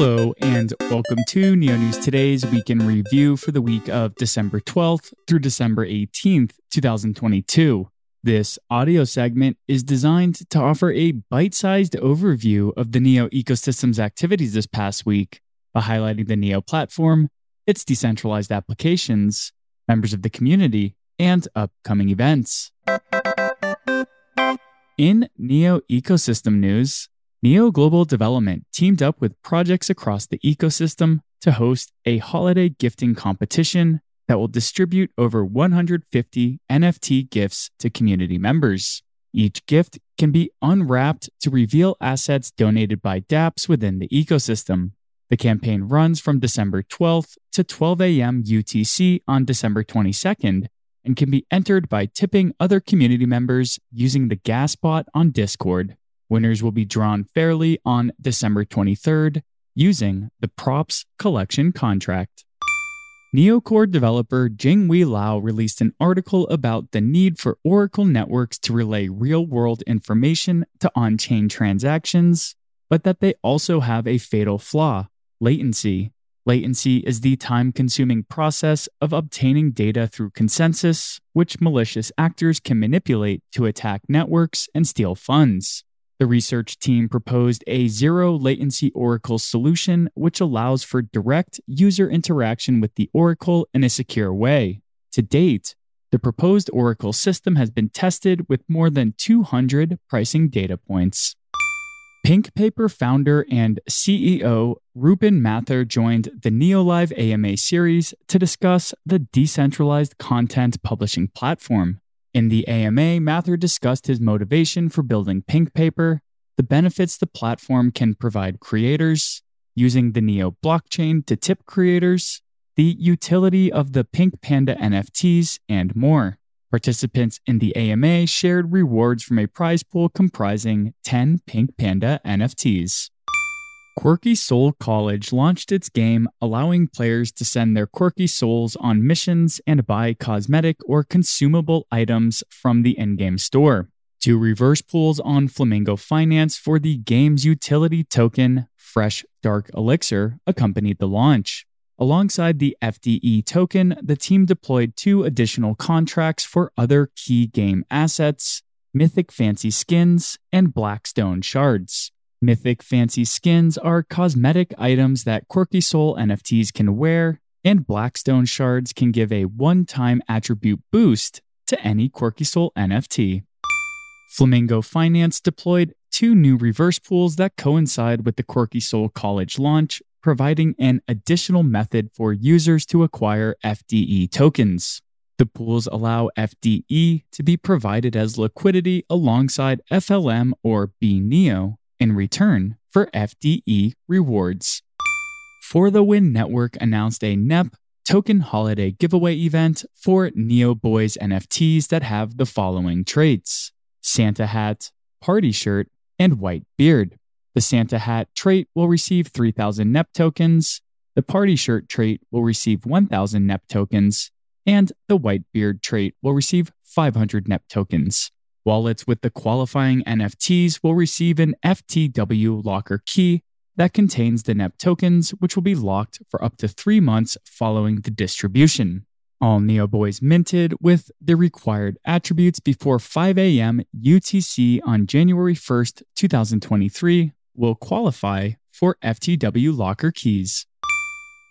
Hello, and welcome to Neo News Today's Week in Review for the week of December 12th through December 18th, 2022. This audio segment is designed to offer a bite sized overview of the Neo ecosystem's activities this past week by highlighting the Neo platform, its decentralized applications, members of the community, and upcoming events. In Neo ecosystem news, Neo Global Development teamed up with projects across the ecosystem to host a holiday gifting competition that will distribute over 150 NFT gifts to community members. Each gift can be unwrapped to reveal assets donated by dApps within the ecosystem. The campaign runs from December 12th to 12 a.m. UTC on December 22nd and can be entered by tipping other community members using the gas bot on Discord. Winners will be drawn fairly on December 23rd using the Props Collection contract. Neocore developer Jinghui Liao released an article about the need for Oracle networks to relay real world information to on chain transactions, but that they also have a fatal flaw latency. Latency is the time consuming process of obtaining data through consensus, which malicious actors can manipulate to attack networks and steal funds. The research team proposed a zero latency Oracle solution, which allows for direct user interaction with the Oracle in a secure way. To date, the proposed Oracle system has been tested with more than 200 pricing data points. Pink Paper founder and CEO Ruben Mather joined the Neolive AMA series to discuss the decentralized content publishing platform. In the AMA, Mather discussed his motivation for building Pink Paper, the benefits the platform can provide creators, using the Neo blockchain to tip creators, the utility of the Pink Panda NFTs, and more. Participants in the AMA shared rewards from a prize pool comprising 10 Pink Panda NFTs. Quirky Soul College launched its game, allowing players to send their quirky souls on missions and buy cosmetic or consumable items from the in game store. Two reverse pools on Flamingo Finance for the game's utility token, Fresh Dark Elixir, accompanied the launch. Alongside the FDE token, the team deployed two additional contracts for other key game assets Mythic Fancy Skins and Blackstone Shards. Mythic Fancy Skins are cosmetic items that Quirky Soul NFTs can wear, and Blackstone Shards can give a one time attribute boost to any Quirky Soul NFT. Flamingo Finance deployed two new reverse pools that coincide with the Quirky Soul College launch, providing an additional method for users to acquire FDE tokens. The pools allow FDE to be provided as liquidity alongside FLM or BNEO in return for FDE rewards. For the Win Network announced a NEP token holiday giveaway event for Neo Boys NFTs that have the following traits Santa hat, party shirt, and white beard. The Santa hat trait will receive 3,000 NEP tokens, the party shirt trait will receive 1,000 NEP tokens, and the white beard trait will receive 500 NEP tokens. Wallets with the qualifying NFTs will receive an FTW locker key that contains the NEP tokens, which will be locked for up to three months following the distribution. All Neo Boys minted with the required attributes before 5 a.m. UTC on January 1st, 2023 will qualify for FTW locker keys.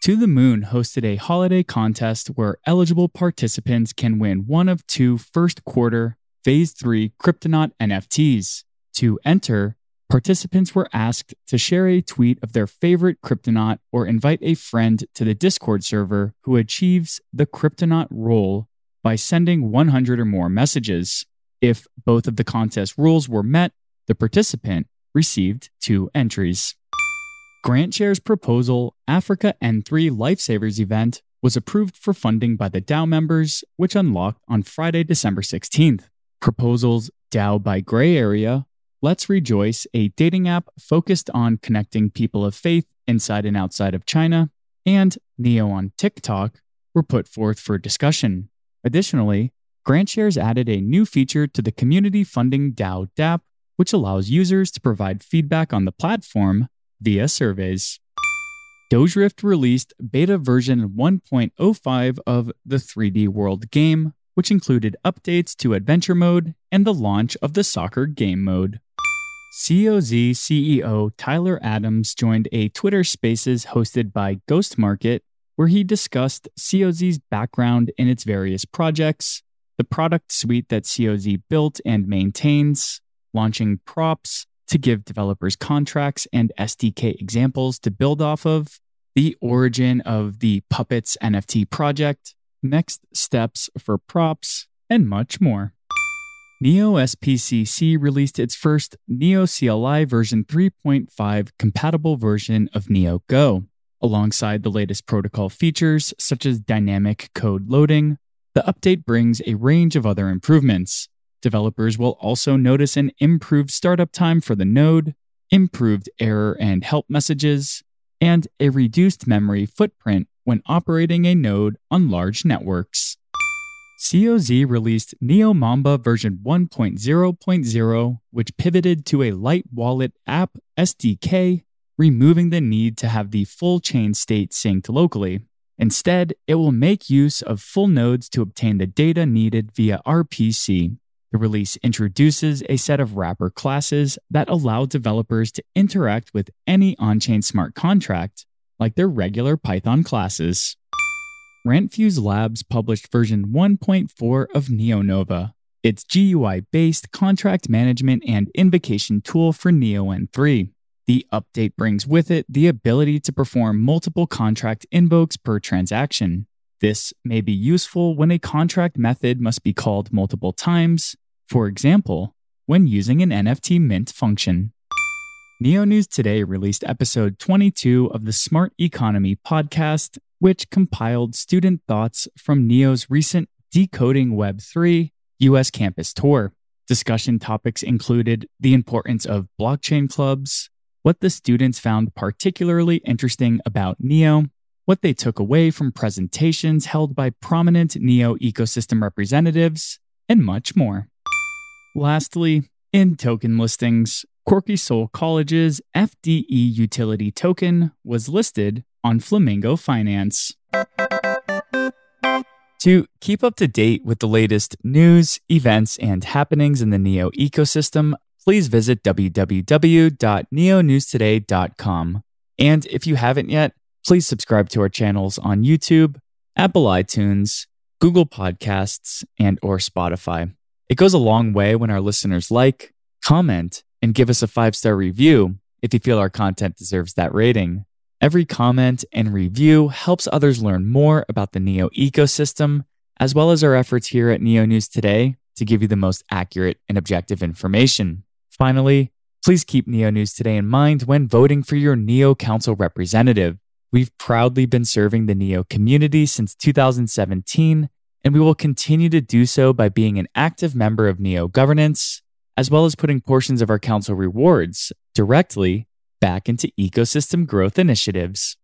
To the Moon hosted a holiday contest where eligible participants can win one of two first quarter Phase 3 Cryptonaut NFTs. To enter, participants were asked to share a tweet of their favorite Cryptonaut or invite a friend to the Discord server who achieves the Cryptonaut role by sending 100 or more messages. If both of the contest rules were met, the participant received two entries. GrantShare's proposal, Africa N3 Lifesavers event, was approved for funding by the DAO members, which unlocked on Friday, December 16th proposals DAO by Gray Area, Let's Rejoice, a dating app focused on connecting people of faith inside and outside of China, and Neo on TikTok were put forth for discussion. Additionally, GrantShares added a new feature to the community funding DAO DApp, which allows users to provide feedback on the platform via surveys. Dozerift released beta version 1.05 of the 3D World game, which included updates to Adventure Mode and the launch of the Soccer Game Mode. COZ CEO Tyler Adams joined a Twitter Spaces hosted by Ghost Market, where he discussed COZ's background in its various projects, the product suite that COZ built and maintains, launching props to give developers contracts and SDK examples to build off of, the origin of the Puppets NFT project, next steps for props, and much more. Neo SPCC released its first Neo CLI version 3.5 compatible version of Neo Go. Alongside the latest protocol features such as dynamic code loading, the update brings a range of other improvements. Developers will also notice an improved startup time for the node, improved error and help messages, and a reduced memory footprint when operating a node on large networks. COZ released Neo Mamba version 1.0.0, which pivoted to a light wallet app SDK, removing the need to have the full chain state synced locally. Instead, it will make use of full nodes to obtain the data needed via RPC. The release introduces a set of wrapper classes that allow developers to interact with any on chain smart contract, like their regular Python classes. Rentfuse Labs published version 1.4 of NeoNova, its GUI based contract management and invocation tool for Neo N3. The update brings with it the ability to perform multiple contract invokes per transaction. This may be useful when a contract method must be called multiple times, for example, when using an NFT mint function. Neo News Today released episode 22 of the Smart Economy podcast which compiled student thoughts from NEO's recent Decoding Web3 US campus tour. Discussion topics included the importance of blockchain clubs, what the students found particularly interesting about NEO, what they took away from presentations held by prominent NEO ecosystem representatives, and much more. Lastly, in token listings, Quirky Soul College's FDE utility token was listed on Flamingo Finance. To keep up to date with the latest news, events, and happenings in the NEO ecosystem, please visit www.neonewstoday.com. And if you haven't yet, please subscribe to our channels on YouTube, Apple iTunes, Google Podcasts, and or Spotify. It goes a long way when our listeners like, comment, and give us a five-star review if you feel our content deserves that rating. Every comment and review helps others learn more about the NEO ecosystem, as well as our efforts here at NEO News Today to give you the most accurate and objective information. Finally, please keep NEO News Today in mind when voting for your NEO Council representative. We've proudly been serving the NEO community since 2017, and we will continue to do so by being an active member of NEO governance, as well as putting portions of our council rewards directly back into ecosystem growth initiatives.